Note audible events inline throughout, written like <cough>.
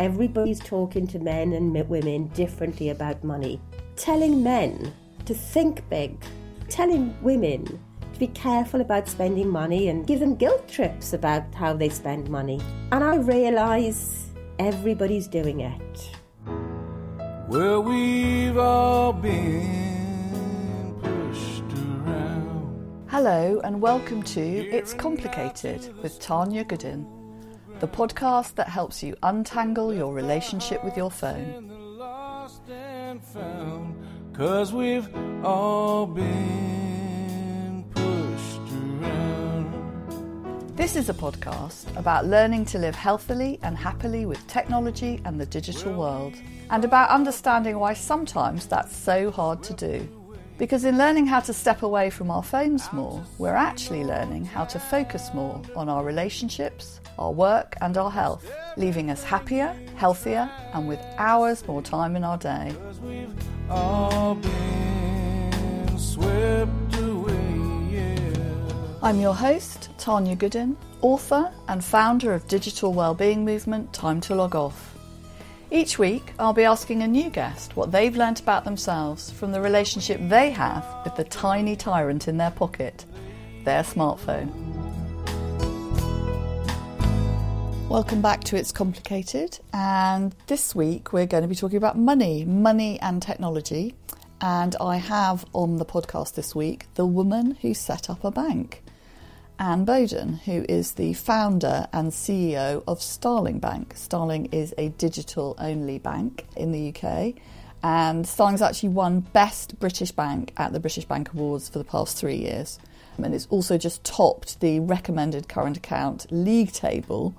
Everybody's talking to men and women differently about money. Telling men to think big. Telling women to be careful about spending money and give them guilt trips about how they spend money. And I realise everybody's doing it. Well, we've all been pushed around. Hello, and welcome to It's Complicated with Tanya Goodin, the podcast that helps you untangle your relationship with your phone. And the lost and found, cause we've all been pushed around. This is a podcast about learning to live healthily and happily with technology and the digital world, and about understanding why sometimes that's so hard to do. Because in learning how to step away from our phones more, we're actually learning how to focus more on our relationships, our work, and our health, leaving us happier, healthier, and with hours more time in our day. Cause we've all been swept away, yeah. I'm your host, Tanya Goodin, author and founder of digital wellbeing movement Time to Log Off. Each week, I'll be asking a new guest what they've learnt about themselves from the relationship they have with the tiny tyrant in their pocket, their smartphone. Welcome back to It's Complicated, and this week we're going to be talking about money, money and technology. And I have on the podcast this week the woman who set up a bank. Anne Boden, who is the founder and CEO of Starling Bank. Starling is a digital only bank in the UK, and Starling's actually won Best British Bank at the British Bank Awards for the past three years. And it's also just topped the recommended current account league table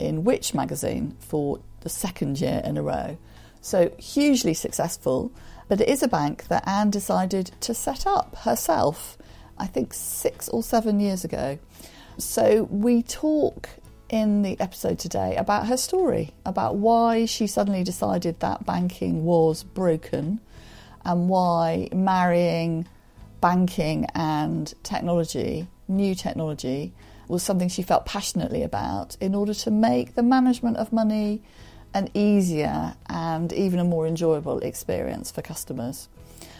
in Which magazine for the second year in a row. So hugely successful, but it is a bank that Anne decided to set up herself. I think six or seven years ago. So we talk in the episode today about her story, about why she suddenly decided that banking was broken and why marrying banking and technology, new technology, was something she felt passionately about in order to make the management of money an easier and even a more enjoyable experience for customers.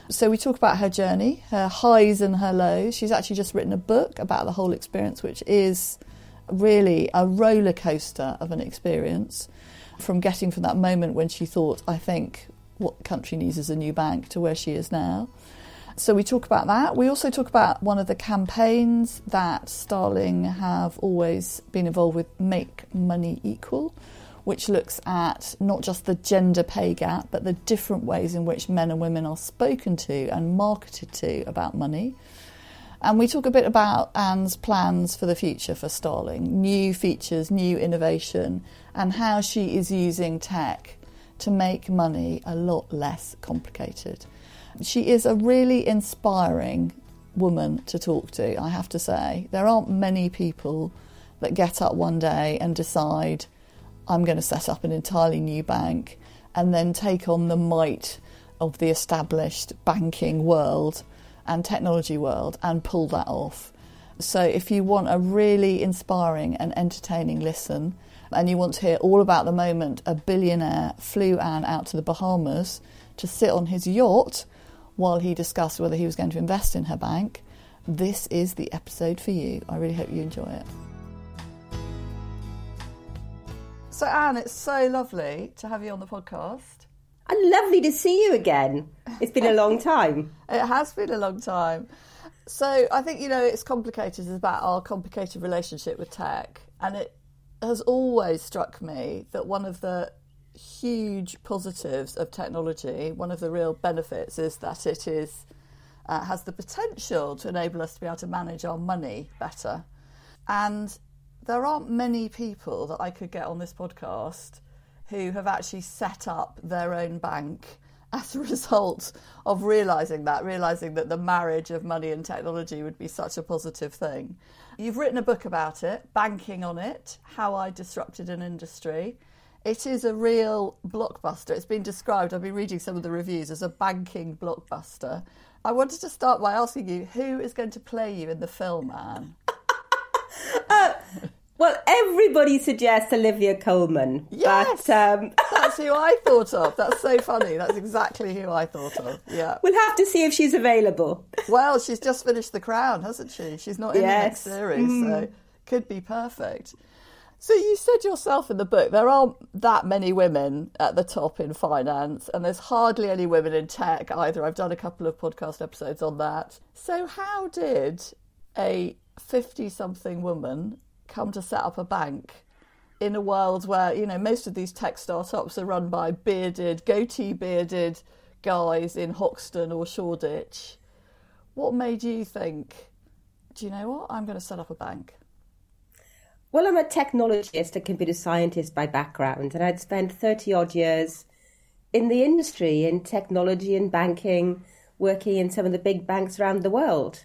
So we talk about her journey, her highs and her lows. She's actually just written a book about the whole experience, which is really a roller coaster of an experience from getting from that moment when she thought, I think what country needs is a new bank to where she is now. So we talk about that. We also talk about one of the campaigns that Starling have always been involved with, Make Money Equal, which looks at not just the gender pay gap, but the different ways in which men and women are spoken to and marketed to about money. And we talk a bit about Anne's plans for the future for Starling, new features, new innovation, and how she is using tech to make money a lot less complicated. She is a really inspiring woman to talk to, I have to say. There aren't many people that get up one day and decide, I'm going to set up an entirely new bank and then take on the might of the established banking world and technology world and pull that off. So, if you want a really inspiring and entertaining listen, and you want to hear all about the moment a billionaire flew Anne out to the Bahamas to sit on his yacht while he discussed whether he was going to invest in her bank, this is the episode for you. I really hope you enjoy it. So, Anne, it's so lovely to have you on the podcast. And lovely to see you again. It's been a long <laughs> time. It has been a long time. So, I think, you know, it's complicated. It's about our complicated relationship with tech. And it has always struck me that one of the huge positives of technology, one of the real benefits, is that it is uh, has the potential to enable us to be able to manage our money better. And there aren't many people that I could get on this podcast who have actually set up their own bank <laughs> as a result of realizing that, realizing that the marriage of money and technology would be such a positive thing. You've written a book about it, Banking on It How I Disrupted an Industry. It is a real blockbuster. It's been described, I've been reading some of the reviews, as a banking blockbuster. I wanted to start by asking you who is going to play you in the film, Anne? <laughs> uh, well, everybody suggests Olivia Colman. Yes, but, um... <laughs> that's who I thought of. That's so funny. That's exactly who I thought of. Yeah, we'll have to see if she's available. <laughs> Well, she's just finished The Crown, hasn't she? She's not in yes. the next series, mm. so could be perfect. So you said yourself in the book there aren't that many women at the top in finance, and there's hardly any women in tech either. I've done a couple of podcast episodes on that. So how did a fifty-something woman come to set up a bank in a world where you know most of these tech startups are run by bearded, goatee-bearded guys in Hoxton or Shoreditch? What made you think? Do you know what? I'm going to set up a bank. Well, I'm a technologist, a computer scientist by background, and I'd spent 30 odd years in the industry, in technology and banking, working in some of the big banks around the world.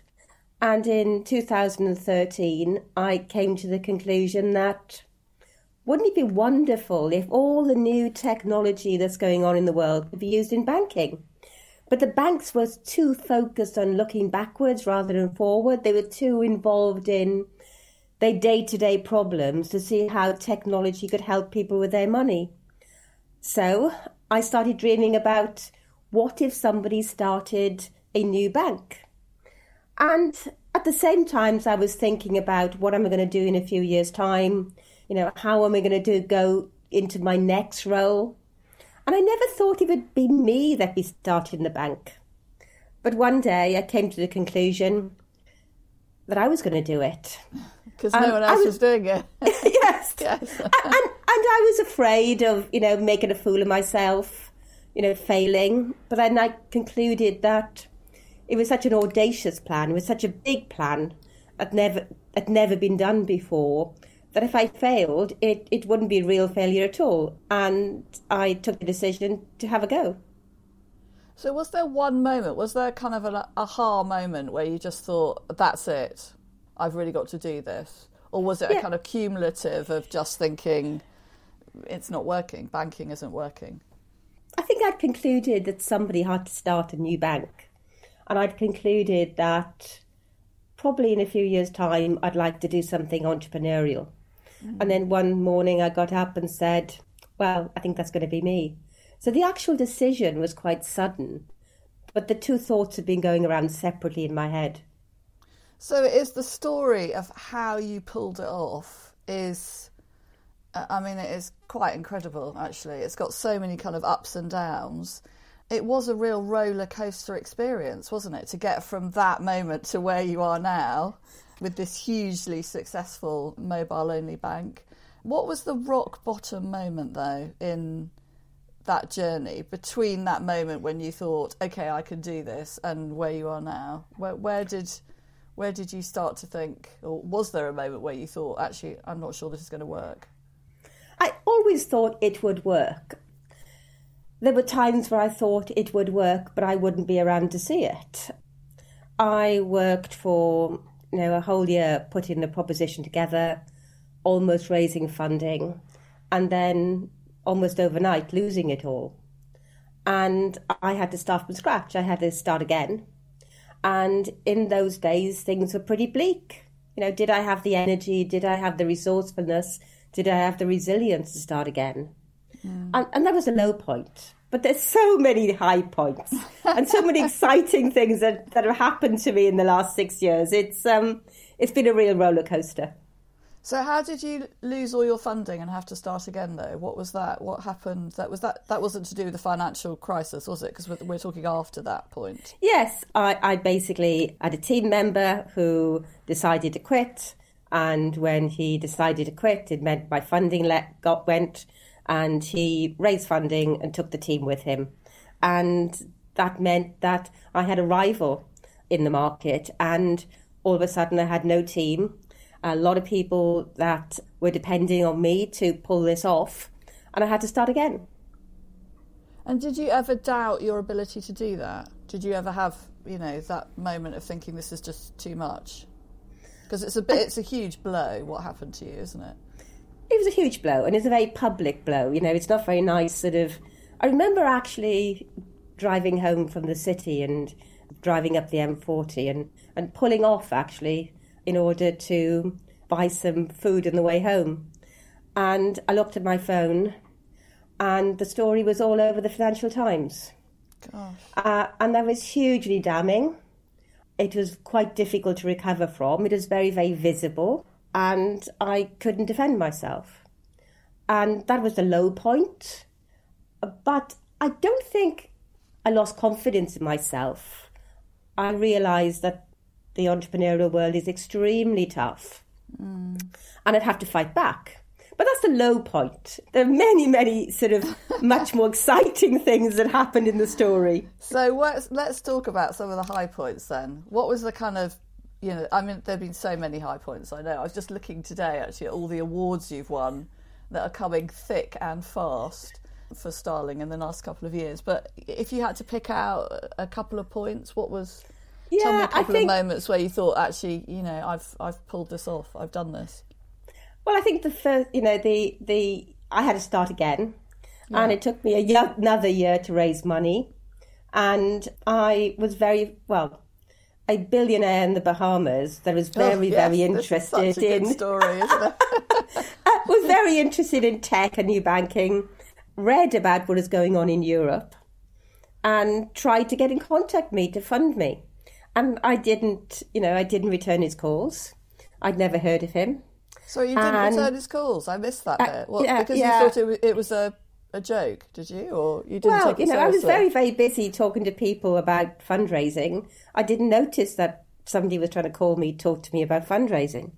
And in 2013, I came to the conclusion that wouldn't it be wonderful if all the new technology that's going on in the world could be used in banking? But the banks were too focused on looking backwards rather than forward. They were too involved in their day to day problems to see how technology could help people with their money. So I started dreaming about what if somebody started a new bank? And at the same time, I was thinking about what am I going to do in a few years' time? You know, how am I going to do go into my next role? And I never thought it would be me that be starting the bank. But one day I came to the conclusion that I was going to do it because no um, one else was, was, doing it. <laughs> <laughs> yes, yes. and, and I was afraid of you know making a fool of myself, you know, failing. But then I concluded that it was such an audacious plan. It was such a big plan. Had never had never been done before. That if I failed, it, it wouldn't be a real failure at all. And I took the decision to have a go. So, was there one moment? Was there kind of an aha moment where you just thought, "That's it, I've really got to do this? Or was it yeah. a kind of cumulative of just thinking it's not working, banking isn't working? I think I'd concluded that somebody had to start a new bank. And I'd concluded that probably in a few years' time, I'd like to do something entrepreneurial. Mm. And then one morning I got up and said, Well, I think that's going to be me. So the actual decision was quite sudden, but the two thoughts had been going around separately in my head. So it is the story of how you pulled it off is uh, I mean it is quite incredible actually. It's got so many kind of ups and downs. It was a real roller coaster experience, wasn't it, to get from that moment to where you are now with this hugely successful mobile only bank. What was the rock bottom moment though in that journey between that moment when you thought, okay, I can do this, and where you are now? Where, where did where did you start to think, or was there a moment where you thought, actually, I'm not sure this is going to work? I always thought it would work. There were times where I thought it would work, but I wouldn't be around to see it. I worked for you know a whole year putting the proposition together, almost raising funding, and then almost overnight losing it all. and I had to start from scratch. I had to start again. And in those days, things were pretty bleak. You know, did I have the energy? Did I have the resourcefulness? Did I have the resilience to start again? And, and that was a low point. But there's so many high points and so many <laughs> exciting things that, that have happened to me in the last six years. It's um, it's been a real roller coaster. So how did you lose all your funding and have to start again though? What was that? What happened? That was that that wasn't to do with the financial crisis, was it? Because we're, we're talking after that point. Yes, I, I basically had a team member who decided to quit, and when he decided to quit, it meant my funding let got went, and he raised funding and took the team with him, and that meant that I had a rival in the market, and all of a sudden I had no team. A lot of people that were depending on me to pull this off, and I had to start again. And did you ever doubt your ability to do that? Did you ever have, you know, that moment of thinking this is just too much? Because it's a bit, it's a huge blow. What happened to you, isn't it? it was a huge blow and it's a very public blow you know it's not very nice sort of i remember actually driving home from the city and driving up the m40 and, and pulling off actually in order to buy some food on the way home and i looked at my phone and the story was all over the financial times Gosh. uh, and that was hugely damning it was quite difficult to recover from it was very very visible and I couldn't defend myself. And that was the low point. But I don't think I lost confidence in myself. I realised that the entrepreneurial world is extremely tough mm. and I'd have to fight back. But that's the low point. There are many, many sort of <laughs> much more exciting things that happened in the story. So let's let's talk about some of the high points then. What was the kind of you know, I mean, there have been so many high points. I know. I was just looking today actually at all the awards you've won that are coming thick and fast for Starling in the last couple of years. But if you had to pick out a couple of points, what was? Tell me a couple think- of moments where you thought, actually, you know, I've I've pulled this off. I've done this. Well, I think the first, you know, the the I had to start again, and it took me a ye- another year to raise money, and I was very well. A billionaire in the Bahamas that was oh, very, Oh, yes, very interested in story, isn't it? <laughs> <laughs> Uh, was very interested in tech and new banking, read about what is going on in Europe, and tried to get in contact with me to fund me. And I didn't, you know, I didn't return his calls. I'd never heard of him. so you didn't And- return his calls. I missed that Uh, bit. Well, yeah, because yeah. you thought it was, it was a a joke, did you, or you didn't Well, you know, I was very, very busy talking to people about fundraising. I didn't notice that somebody was trying to call me, talk to me about fundraising.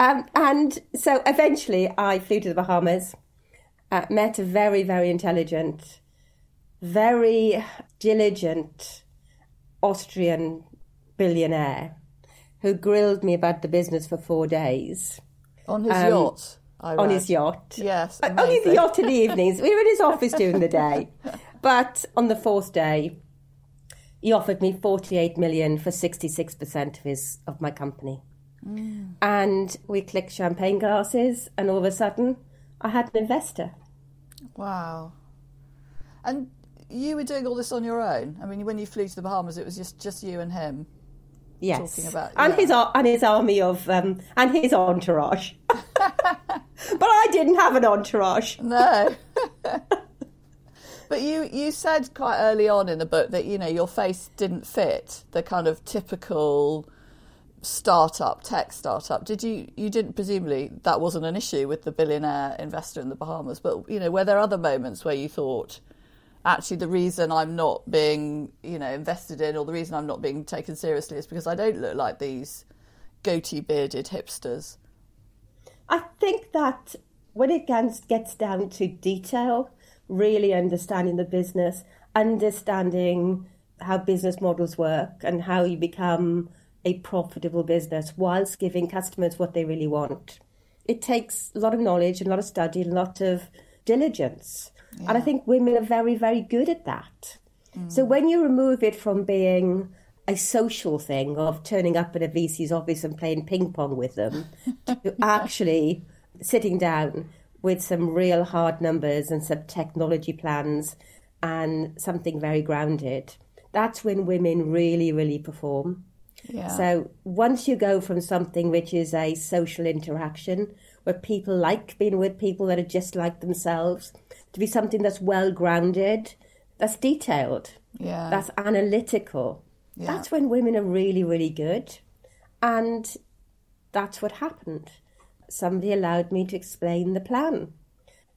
Um, and so eventually I flew to the Bahamas, uh, met a very, very intelligent, very diligent Austrian billionaire who grilled me about the business for four days on his um, yacht. On his yacht. Yes, Uh, the amazing. yacht in the <laughs> evenings. We were in his office during the day. But on the fourth day, he offered me 48 million for 66% of his of my company. Mm. And we clicked champagne glasses and all of a sudden I had an investor. Wow. And you were doing all this on your own. I mean, when you flew to the Bahamas, it was just just you and him. Yes. Talking about- and yeah. his and his army of um, and his entourage. <laughs> but I didn't have an entourage. No. <laughs> but you you said quite early on in the book that you know your face didn't fit the kind of typical startup tech startup. Did you you didn't presumably that wasn't an issue with the billionaire investor in the Bahamas, but you know were there other moments where you thought actually the reason I'm not being, you know, invested in or the reason I'm not being taken seriously is because I don't look like these goatee bearded hipsters. I think that when it gets, gets down to detail, really understanding the business, understanding how business models work and how you become a profitable business whilst giving customers what they really want. It takes a lot of knowledge, a lot of study, a lot of diligence. And I think women are very, very good at that. So mm. when you remove it from being a social thing of turning up at a VC's office and playing ping pong with them <laughs> to actually sitting down with some real hard numbers and some technology plans and something very grounded. That's when women really, really perform. Yeah. So once you go from something which is a social interaction where people like being with people that are just like themselves to be something that's well grounded, that's detailed, yeah. that's analytical. Yeah. That's when women are really, really good. And that's what happened. Somebody allowed me to explain the plan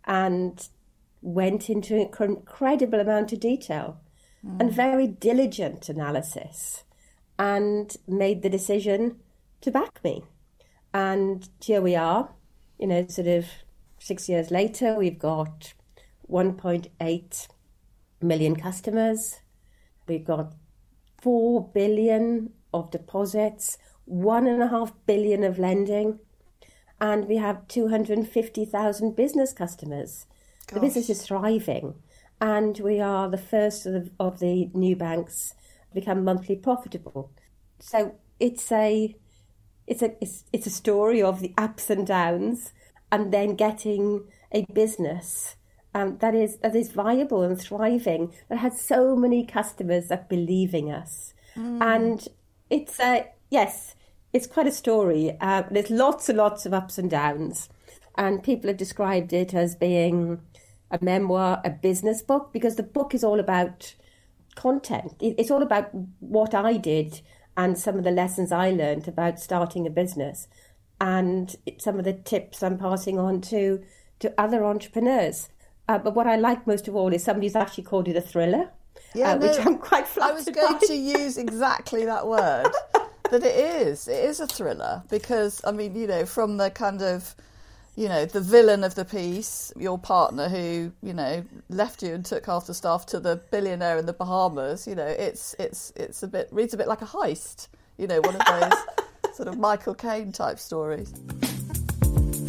and went into an incredible amount of detail mm. and very diligent analysis and made the decision to back me. And here we are, you know, sort of six years later, we've got 1.8 million customers. We've got 4 billion of deposits, 1.5 billion of lending, and we have 250,000 business customers. The business is thriving, and we are the first of the, of the new banks to become monthly profitable. So it's a it's a it's, it's a story of the ups and downs, and then getting a business um, that is that is viable and thriving that has so many customers that believe in us, and it's a yes, it's quite a story. Uh, there's lots and lots of ups and downs, and people have described it as being a memoir, a business book, because the book is all about content. It's all about what I did and some of the lessons I learned about starting a business, and some of the tips I'm passing on to to other entrepreneurs. Uh, but what I like most of all is somebody's actually called it a thriller, uh, which I'm quite flattered I was going by. to use exactly that word. <laughs> that it is. It is a thriller because I mean, you know, from the kind of you know, the villain of the piece, your partner who, you know, left you and took half the staff to the billionaire in the Bahamas, you know, it's it's it's a bit reads a bit like a heist, you know, one of those <laughs> sort of Michael Caine type stories.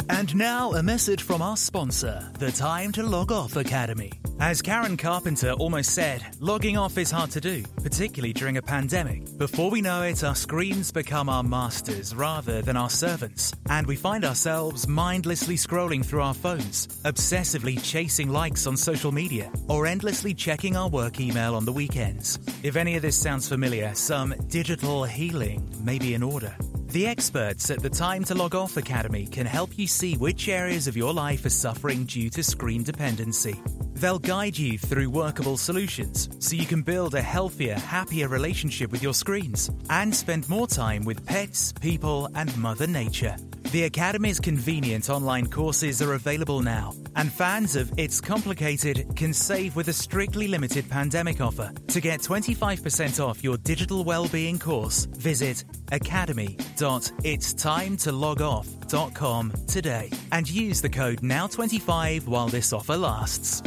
And now a message from our sponsor, the Time to Log Off Academy. As Karen Carpenter almost said, logging off is hard to do, particularly during a pandemic. Before we know it, our screens become our masters rather than our servants, and we find ourselves mindlessly scrolling through our phones, obsessively chasing likes on social media, or endlessly checking our work email on the weekends. If any of this sounds familiar, some digital healing may be in order. The experts at the Time to Log Off Academy can help you see which areas of your life are suffering due to screen dependency. They'll guide you through workable solutions so you can build a healthier, happier relationship with your screens and spend more time with pets, people, and Mother Nature. The Academy's convenient online courses are available now, and fans of It's Complicated can save with a strictly limited pandemic offer. To get 25% off your digital well-being course, visit academy.itstimetologoff.com today and use the code NOW25 while this offer lasts.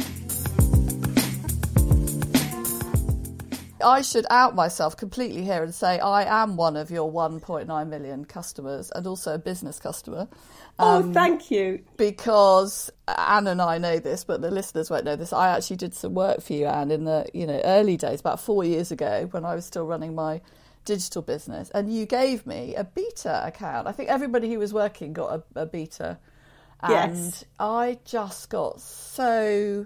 I should out myself completely here and say I am one of your 1.9 million customers and also a business customer. oh, um, thank you. because Anne and I know this, but the listeners won't know this. I actually did some work for you, Anne, in the you know early days, about four years ago, when I was still running my digital business, and you gave me a beta account. I think everybody who was working got a, a beta, and Yes. I just got so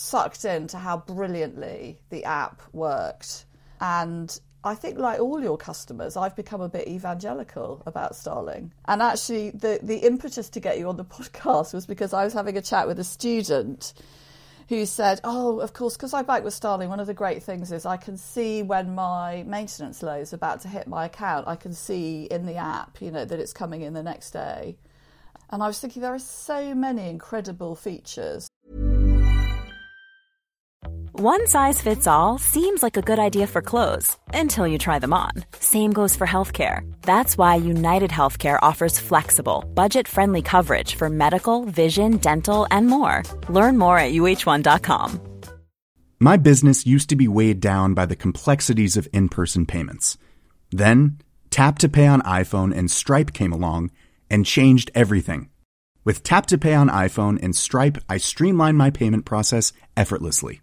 sucked into how brilliantly the app worked. And I think, like all your customers, I've become a bit evangelical about Starling. And actually, the, the impetus to get you on the <laughs> podcast was because I was having a chat with a student who said, Oh, of course, because I bank with Starling, one of the great things is I can see when my maintenance loan is about to hit my account. I can see in the app, you know, that it's coming in the next day. And I was thinking, there are so many incredible features. One size fits all seems like a good idea for clothes until you try them on. Same goes for healthcare. That's why United Healthcare offers flexible, budget friendly coverage for medical, vision, dental, and more. Learn more at uh1.com. My business used to be weighed down by the complexities of in person payments. Then, Tap to Pay on iPhone and Stripe came along and changed everything. With Tap to Pay on iPhone and Stripe, I streamlined my payment process effortlessly.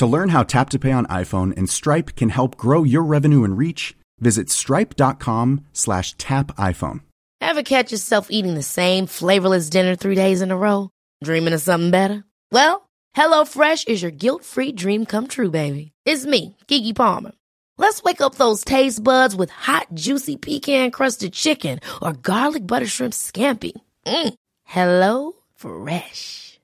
To learn how Tap to Pay on iPhone and Stripe can help grow your revenue and reach, visit stripe.com slash tap iPhone. Ever catch yourself eating the same flavorless dinner three days in a row? Dreaming of something better? Well, HelloFresh is your guilt-free dream come true, baby. It's me, Keke Palmer. Let's wake up those taste buds with hot, juicy pecan-crusted chicken or garlic butter shrimp scampi. Mm. Hello Fresh.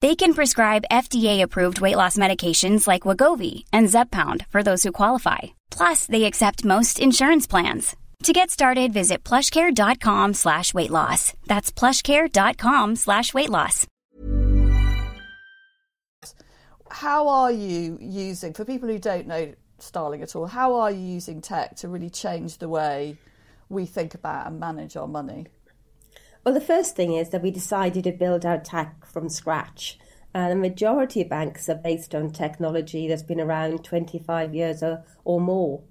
They can prescribe FDA-approved weight loss medications like Wegovy and Zepbound for those who qualify. Plus, they accept most insurance plans. To get started, visit plushcare.com slash weight loss. That's plushcare.com slash weight loss. How are you using, for people who don't know Starling at all, how are you using tech to really change the way we think about and manage our money? Well, the first thing is that we decided to build our tech from scratch. Uh, the majority of banks are based on technology that's been around 25 years or, or more.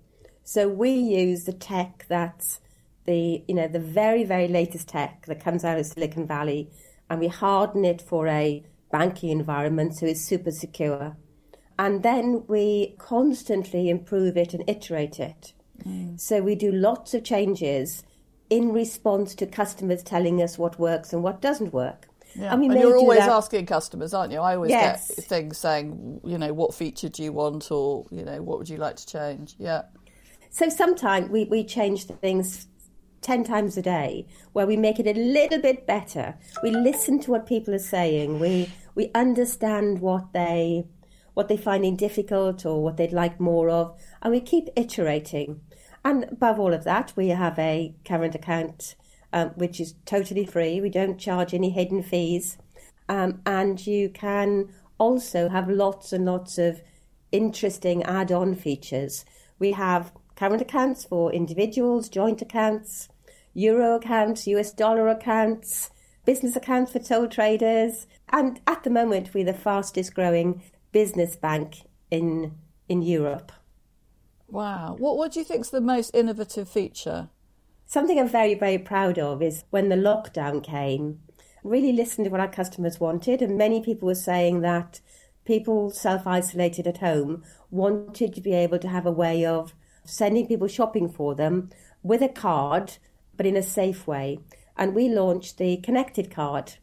So we use the tech that's the you know the very very latest tech that comes out of Silicon Valley, and we harden it for a banking environment so it's super secure, and then we constantly improve it and iterate it. Mm. So we do lots of changes in response to customers telling us what works and what doesn't work. Yeah. And, and you're always that... asking customers, aren't you? I always yes. get things saying, you know, what feature do you want, or you know, what would you like to change? Yeah. So sometimes we, we change things 10 times a day where we make it a little bit better. We listen to what people are saying. We, we understand what they, what they're finding difficult or what they'd like more of. And we keep iterating. And above all of that, we have a current account um, which is totally free. We don't charge any hidden fees. Um, and you can also have lots and lots of interesting add on features. We have current accounts for individuals, joint accounts, euro accounts, US dollar accounts, business accounts for sole traders. And at the moment, we're the fastest growing business bank in, in Europe. Wow. What, what do you think is the most innovative feature? Something I'm very, very proud of is when the lockdown came, really listened to what our customers wanted. And many people were saying that people self isolated at home wanted to be able to have a way of sending people shopping for them with a card, but in a safe way. And we launched the Connected Card.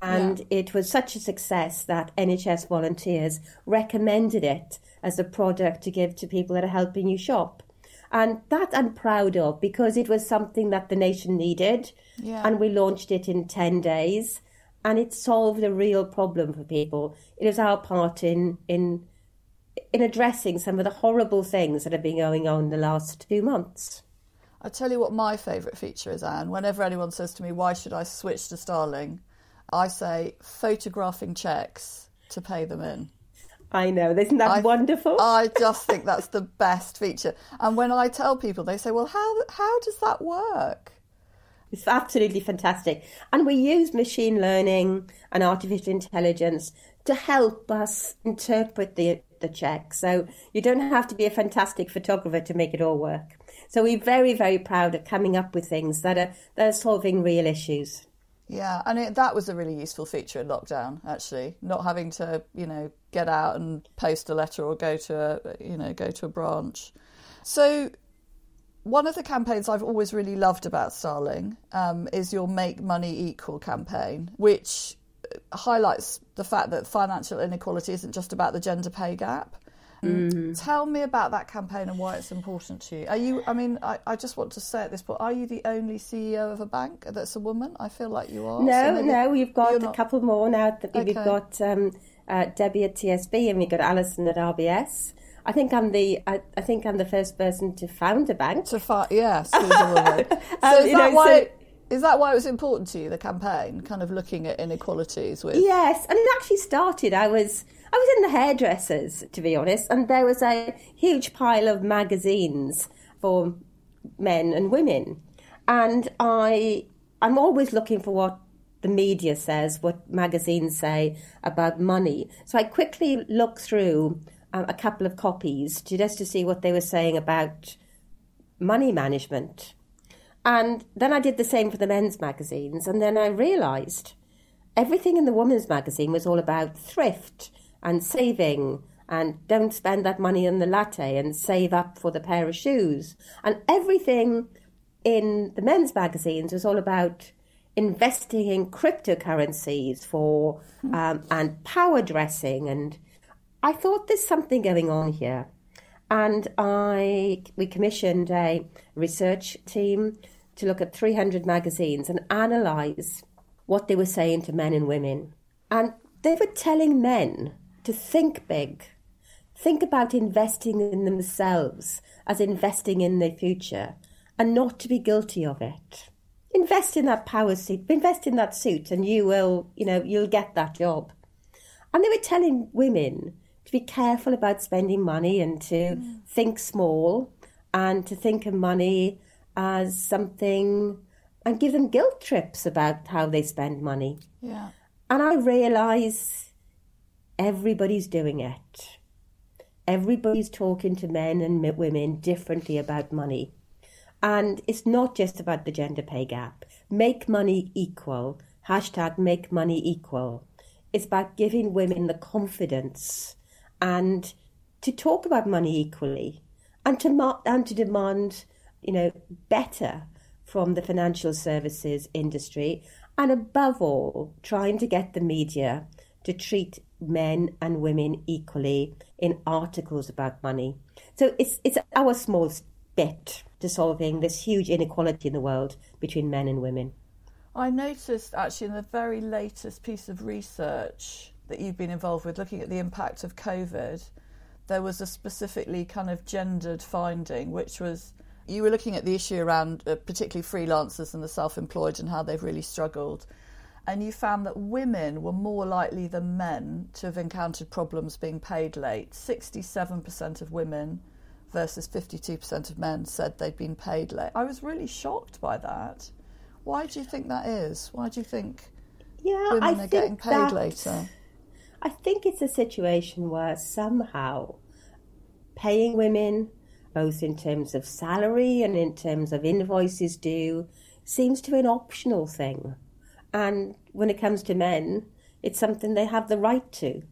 And yeah. it was such a success that NHS volunteers recommended it as a product to give to people that are helping you shop. And that I'm proud of because it was something that the nation needed. Yeah. And we launched it in 10 days. And it solved a real problem for people. It is our part in, in in addressing some of the horrible things that have been going on the last two months. I tell you what my favourite feature is, Anne. Whenever anyone says to me, "Why should I switch to Starling?" I say, "Photographing checks to pay them in." I know, isn't that I, wonderful? I just <laughs> think that's the best feature. And when I tell people, they say, "Well, how how does that work?" It's absolutely fantastic. And we use machine learning and artificial intelligence to help us interpret the the check. So you don't have to be a fantastic photographer to make it all work. So we're very, very proud of coming up with things that are that are solving real issues. Yeah, and it, that was a really useful feature in lockdown. Actually, not having to you know get out and post a letter or go to a you know go to a branch. So one of the campaigns I've always really loved about Starling um, is your Make Money Equal campaign, which highlights the fact that financial inequality isn't just about the gender pay gap. Mm-hmm. Tell me about that campaign and why it's important to you. Are you? I mean, I, I, just want to say at this point, are you the only CEO of a bank that's a woman? I feel like you are. No, so no, we've got a couple more now. That okay. We've got um, uh, Debbie at TSB and we've got Alison at RBS. I think I'm the I, I think I'm the first person to found a bank. To fi- yeah, squeeze a woman. <laughs> so Um, is that know, why? so- Is that why it was important to you, the campaign, kind of looking at inequalities with? Yes, and it actually started. I was I was in the hairdressers, to be honest, and there was a huge pile of magazines for men and women, and I I'm always looking for what the media says, what magazines say about money. So I quickly looked through um, a couple of copies to just to see what they were saying about money management. And then I did the same for the men's magazines, and then I realised everything in the women's magazine was all about thrift and saving and don't spend that money on the latte and save up for the pair of shoes. And everything in the men's magazines was all about investing in cryptocurrencies for um, and power dressing and I thought there's something going on here. And I we commissioned a research team to look at 300 magazines and analyze what they were saying to men and women. And they were telling men to think big, think about investing in themselves as investing in their future, and not to be guilty of it. Invest in that power suit, invest in that suit, and you will, you know, you'll get that job. And they were telling women to be careful about spending money and to mm. think small and to think of money as something and give them guilt trips about how they spend money. Yeah. And I realise everybody's doing it. Everybody's talking to men and women differently about money. And it's not just about the gender pay gap. Make money equal. Hashtag make money equal. It's about giving women the confidence and to talk about money equally and to, and to demand, you know, better from the financial services industry and above all, trying to get the media to treat men and women equally in articles about money. So it's it's our small bit to solving this huge inequality in the world between men and women. I noticed actually in the very latest piece of research that you've been involved with, looking at the impact of COVID, there was a specifically kind of gendered finding, which was you were looking at the issue around uh, particularly freelancers and the self employed and how they've really struggled. And you found that women were more likely than men to have encountered problems being paid late. 67% of women versus 52% of men said they'd been paid late. I was really shocked by that. Why do you think that is? Why do you think Yeah, women I are think getting paid that- later? I think it's a situation where somehow paying women, both in terms of salary and in terms of invoices due, seems to be an optional thing. And when it comes to men, it's something they have the right to.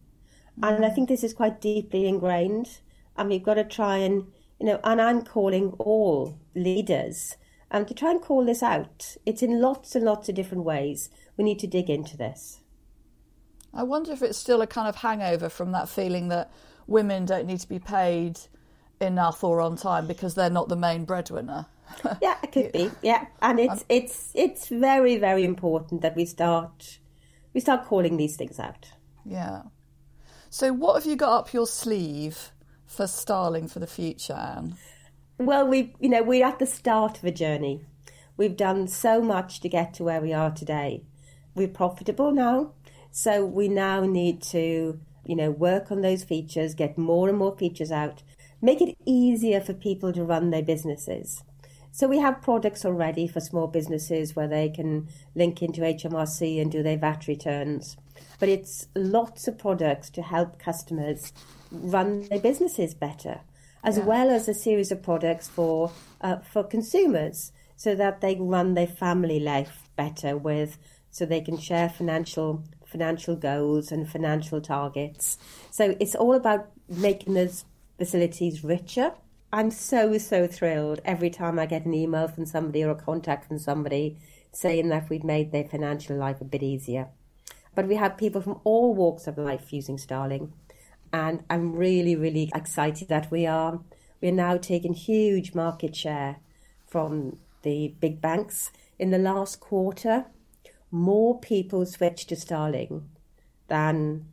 And I think this is quite deeply ingrained. And we've got to try and, you know, and I'm calling all leaders um, to try and call this out. It's in lots and lots of different ways. We need to dig into this. I wonder if it's still a kind of hangover from that feeling that women don't need to be paid enough or on time because they're not the main breadwinner. <laughs> yeah, it could be. Yeah, and it's um, it's it's very very important that we start we start calling these things out. Yeah. So, what have you got up your sleeve for Starling for the future, Anne? Well, we you know we're at the start of a journey. We've done so much to get to where we are today. We're profitable now, so we now need to you know work on those features, get more and more features out, make it easier for people to run their businesses. So we have products already for small businesses where they can link into HMRC and do their VAT returns. But it's lots of products to help customers run their businesses better, as well as a series of products for uh, for consumers, so that they run their family life better with, so they can share financial financial goals and financial targets. So it's all about making those facilities richer. I'm so, so thrilled every time I get an email from somebody or a contact from somebody saying that we've made their financial life a bit easier. But we have people from all walks of life using Starling. And I'm really, really excited that we are we're now taking huge market share from the big banks. In the last quarter, more people switched to Starling than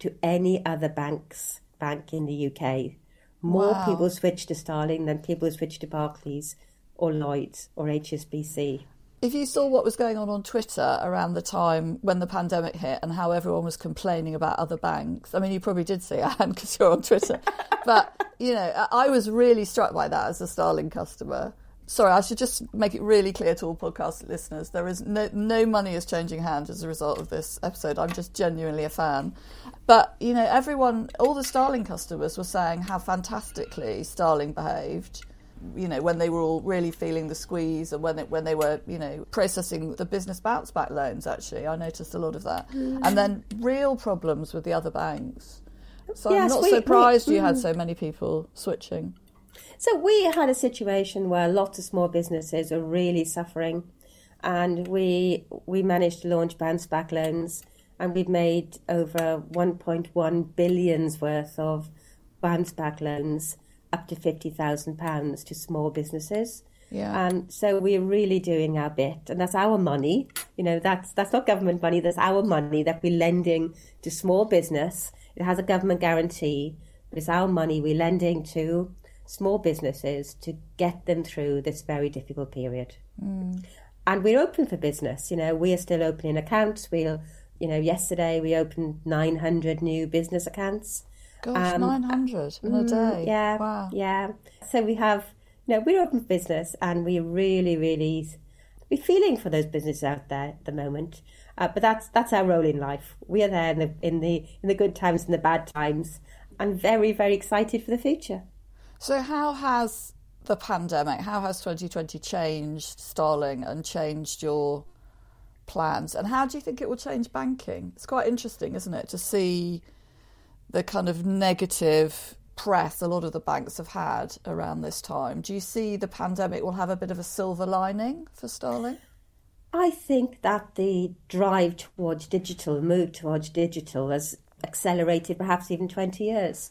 to any other banks bank in the UK More Wow. people switch to Starling than people switch to Barclays or Lloyds or HSBC. If you saw what was going on on Twitter around the time when the pandemic hit and how everyone was complaining about other banks, I mean, you probably did see <laughs> Anne because you're on Twitter. <laughs> but, you know, I I was really struck by that as a Starling customer. Sorry, I should just make it really clear to all podcast listeners there is no, no money is changing hands as a result of this episode. I'm just genuinely a fan. But, you know, everyone, all the Starling customers were saying how fantastically Starling behaved you know, when they were all really feeling the squeeze and when it, when they were, you know, processing the business bounce back loans, actually, I noticed a lot of that. Mm. And then real problems with the other banks. So I'm not we- we- surprised you had mm. so many people switching. So we had a situation where lots of small businesses are really suffering, and we we managed to launch bounce back loans, and we've made over 1.1 billions worth of bounce back loans, up to fifty thousand pounds to small businesses. Yeah. Um, so we're really doing our bit, and that's our money. You know, that's that's not government money. That's our money that we're lending to small business. It has a government guarantee, but it's our money we're lending to small businesses to get them through this very difficult period. And we're open for business. You know, we are still opening accounts. We'll, you know, yesterday we opened 900 new business accounts. Gosh, Um, 900 in a Mm, day. Yeah. Wow. Yeah. So we have, you know, we're open for business and we really, really, we're feeling for those businesses out there at the moment. Uh, but that's that's our role in life. We are there in the in the in the good times and the bad times. I'm very very excited for the future. So, how has the pandemic, how has 2020 changed Starling and changed your plans? And how do you think it will change banking? It's quite interesting, isn't it, to see the kind of negative press a lot of the banks have had around this time. Do you see the pandemic will have a bit of a silver lining for Starling? I think that the drive towards digital, move towards digital, has accelerated perhaps even 20 years.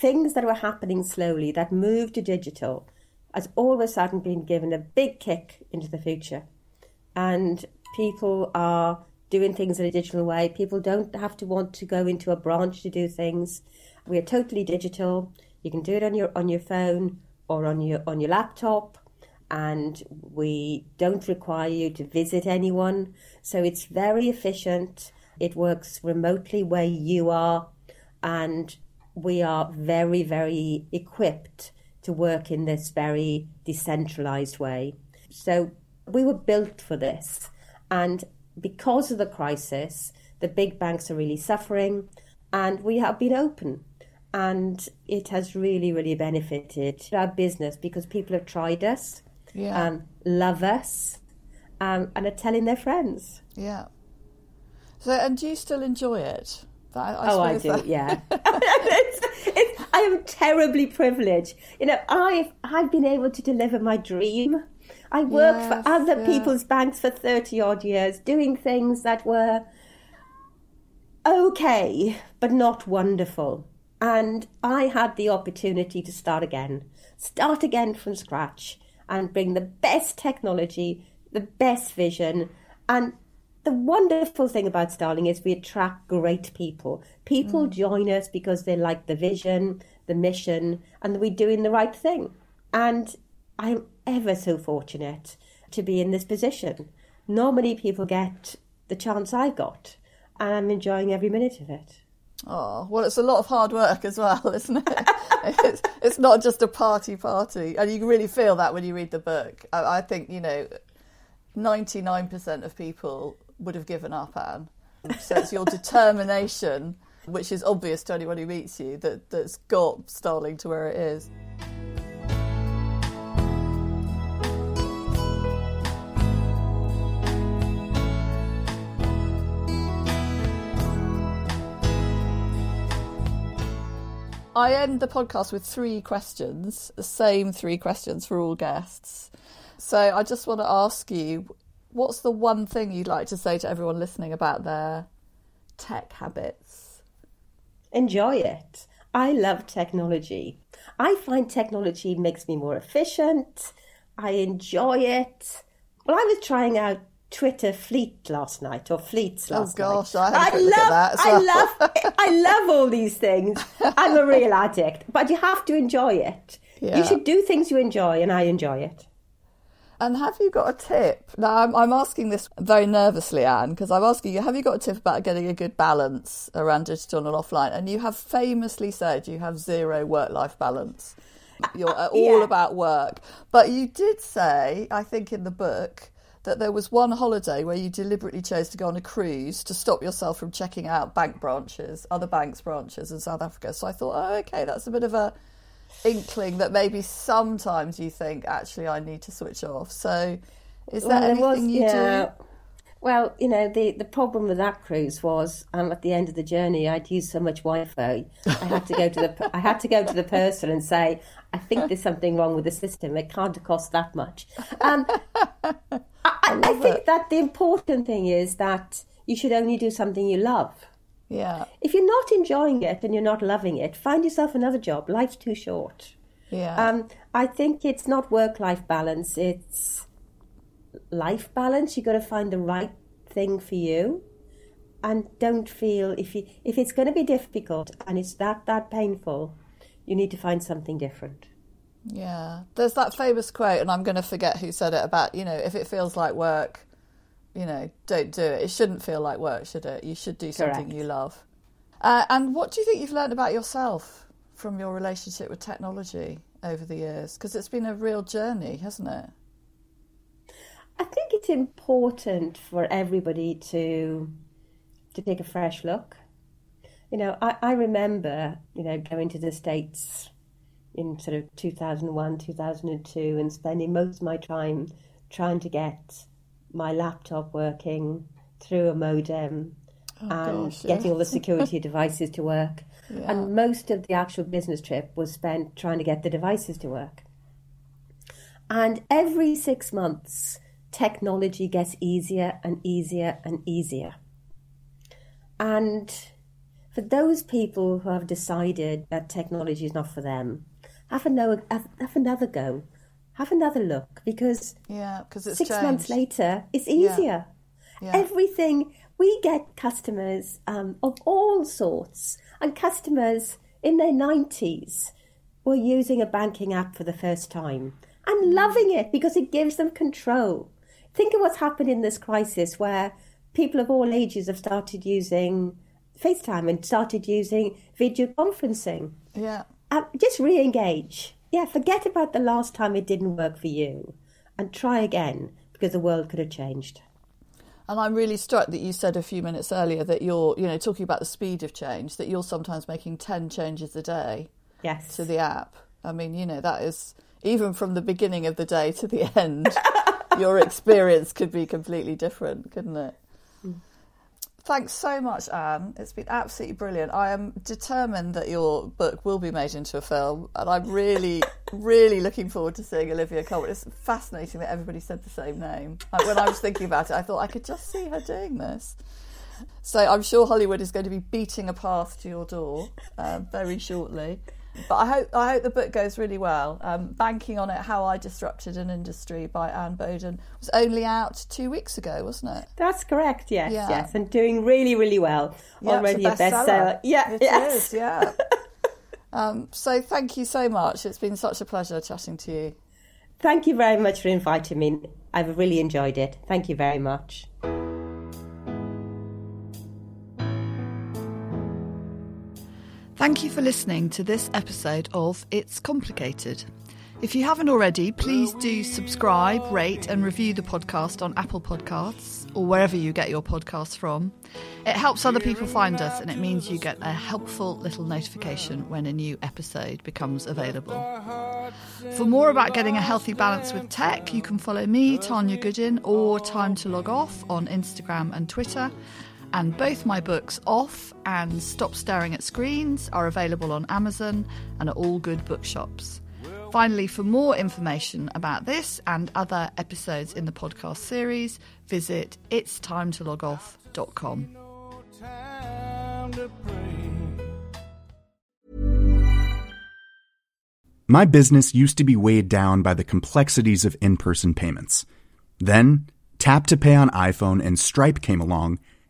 Things that were happening slowly that moved to digital has all of a sudden been given a big kick into the future. And people are doing things in a digital way. People don't have to want to go into a branch to do things. We are totally digital. You can do it on your on your phone or on your on your laptop and we don't require you to visit anyone. So it's very efficient. It works remotely where you are, and we are very, very equipped to work in this very decentralized way. So we were built for this. And because of the crisis, the big banks are really suffering, and we have been open. And it has really, really benefited our business because people have tried us Yeah. um, love us, um, and are telling their friends. Yeah. So, and do you still enjoy it? That- oh, I do, that- yeah. <laughs> <laughs> it's, it's, I am terribly privileged. You know, I've, I've been able to deliver my dream. I worked Yes, for other yeah. people's banks for 30 odd years, doing things that were okay, but not wonderful. And I had the opportunity to start again, start again from scratch, and bring the best technology, the best vision. And the wonderful thing about Starling is we attract great people. People mm. join us because they like the vision, the mission, and we're doing the right thing. And I'm ever so fortunate to be in this position. Normally, people get the chance I got, and I'm enjoying every minute of it. Oh, well, it's a lot of hard work as well, <laughs> isn't it? it's, it's not just a party party. And you really feel that when you read the book. I, I think, you know, 99% of people would have given up, Anne. So it's your determination, which is obvious to anyone who meets you, that, that's got Starling to where it is. I end the podcast with three questions, the same three questions for all guests. So I just want to ask you what's the one thing you'd like to say to everyone listening about their tech habits? Enjoy it. I love technology. I find technology makes me more efficient. I enjoy it. Well, I was trying out Twitter fleet last night or fleets oh, last night. Oh gosh, night. I had a quick love, at that I love, I love all these things. <laughs> I'm a real addict, but you have to enjoy it. Yeah. You should do things you enjoy, and I enjoy it. And have you got a tip? Now, I'm, I'm asking this very nervously, Anne, because I'm asking you, have you got a tip about getting a good balance around digital and offline? And you have famously said you have zero work life balance. You're uh, all Yeah. about work. But you did say, I think in the book, that there was one holiday where you deliberately chose to go on a cruise to stop yourself from checking out bank branches, other banks' branches in South Africa. So I thought, oh, okay, that's a bit of a inkling that maybe sometimes you think actually I need to switch off. So is there Well, anything was- you yeah. do? Well, you know, the, the problem with that cruise was, um, at the end of the journey, I'd used so much Wi-Fi, I had to go to the I had to go to the person and say, I think there's something wrong with the system. It can't cost that much. Um, I, I, <laughs> I think that the important thing is that you should only do something you love. Yeah, If you're not enjoying it and you're not loving it, find yourself another job. Life's too short. yeah, Um, I think it's not work life balance, it's life balance. You've got to find the right thing for you. And don't feel if you if it's going to be difficult and it's that that painful, you need to find something different. yeah. There's that famous quote, and I'm going to forget who said it about you know if it feels like work, you know, don't do it. It shouldn't feel like work, should it? You should do something Correct. you love. Uh, and what do you think you've learned about yourself from your relationship with technology over the years? Because it's been a real journey, hasn't it? I think it's important for everybody to to take a fresh look. You know, I, I remember, you know, going to the States in sort of 2001, 2002, and spending most of my time trying to get my laptop working through a modem oh, and gosh, yeah. getting all the security <laughs> devices to work. And most of the actual business trip was spent trying to get the devices to work. And every six months, technology gets easier and easier and easier. And for those people who have decided that technology is not for them, have another, have, have another go, have another look, because Yeah, because it's six changed. months later, it's easier. Yeah. Everything we get customers um, of all sorts, and customers in their nineties were using a banking app for the first time and loving it because it gives them control. Think of what's happened in this crisis, where people of all ages have started using FaceTime and started using video conferencing. Yeah. Uh, just re-engage. Yeah, forget about the last time it didn't work for you, and try again because the world could have changed. And I'm really struck that you said a few minutes earlier that you're, you know, talking about the speed of change, that you're sometimes making 10 changes a day Yes. to the app. I mean, you know, that is, even from the beginning of the day to the <laughs> end, your experience could be completely different, couldn't it? Thanks so much, Anne. It's been absolutely brilliant. I am determined that your book will be made into a film, and I'm really, <laughs> really looking forward to seeing Olivia Colman. It's fascinating that everybody said the same name. When I was thinking about it, I thought I could just see her doing this. So I'm sure Hollywood is going to be beating a path to your door uh, very shortly. But I hope I hope the book goes really well. Um, Banking on it: How I Disrupted an Industry by Anne Boden was only out two weeks ago, wasn't it? That's correct. Yes, Yeah. yes, and doing really, really well. Yeah, Already a bestseller. bestseller. Yeah, It yes. is, yeah. <laughs> um, so thank you so much. It's been such a pleasure chatting to you. Thank you very much for inviting me. I've really enjoyed it. Thank you very much. Thank you for listening to this episode of It's Complicated. If you haven't already, please do subscribe, rate, and review the podcast on Apple Podcasts or wherever you get your podcasts from. It helps other people find us and it means you get a helpful little notification when a new episode becomes available. For more about getting a healthy balance with tech, you can follow me, Tanya Goodin, or Time to Log Off on Instagram and Twitter. And both my books, Off and Stop Staring at Screens, are available on Amazon and at all good bookshops. Finally, for more information about this and other episodes in the podcast series, visit itstimetologoff.com. My business used to be weighed down by the complexities of in person payments. Then, Tap to Pay on iPhone and Stripe came along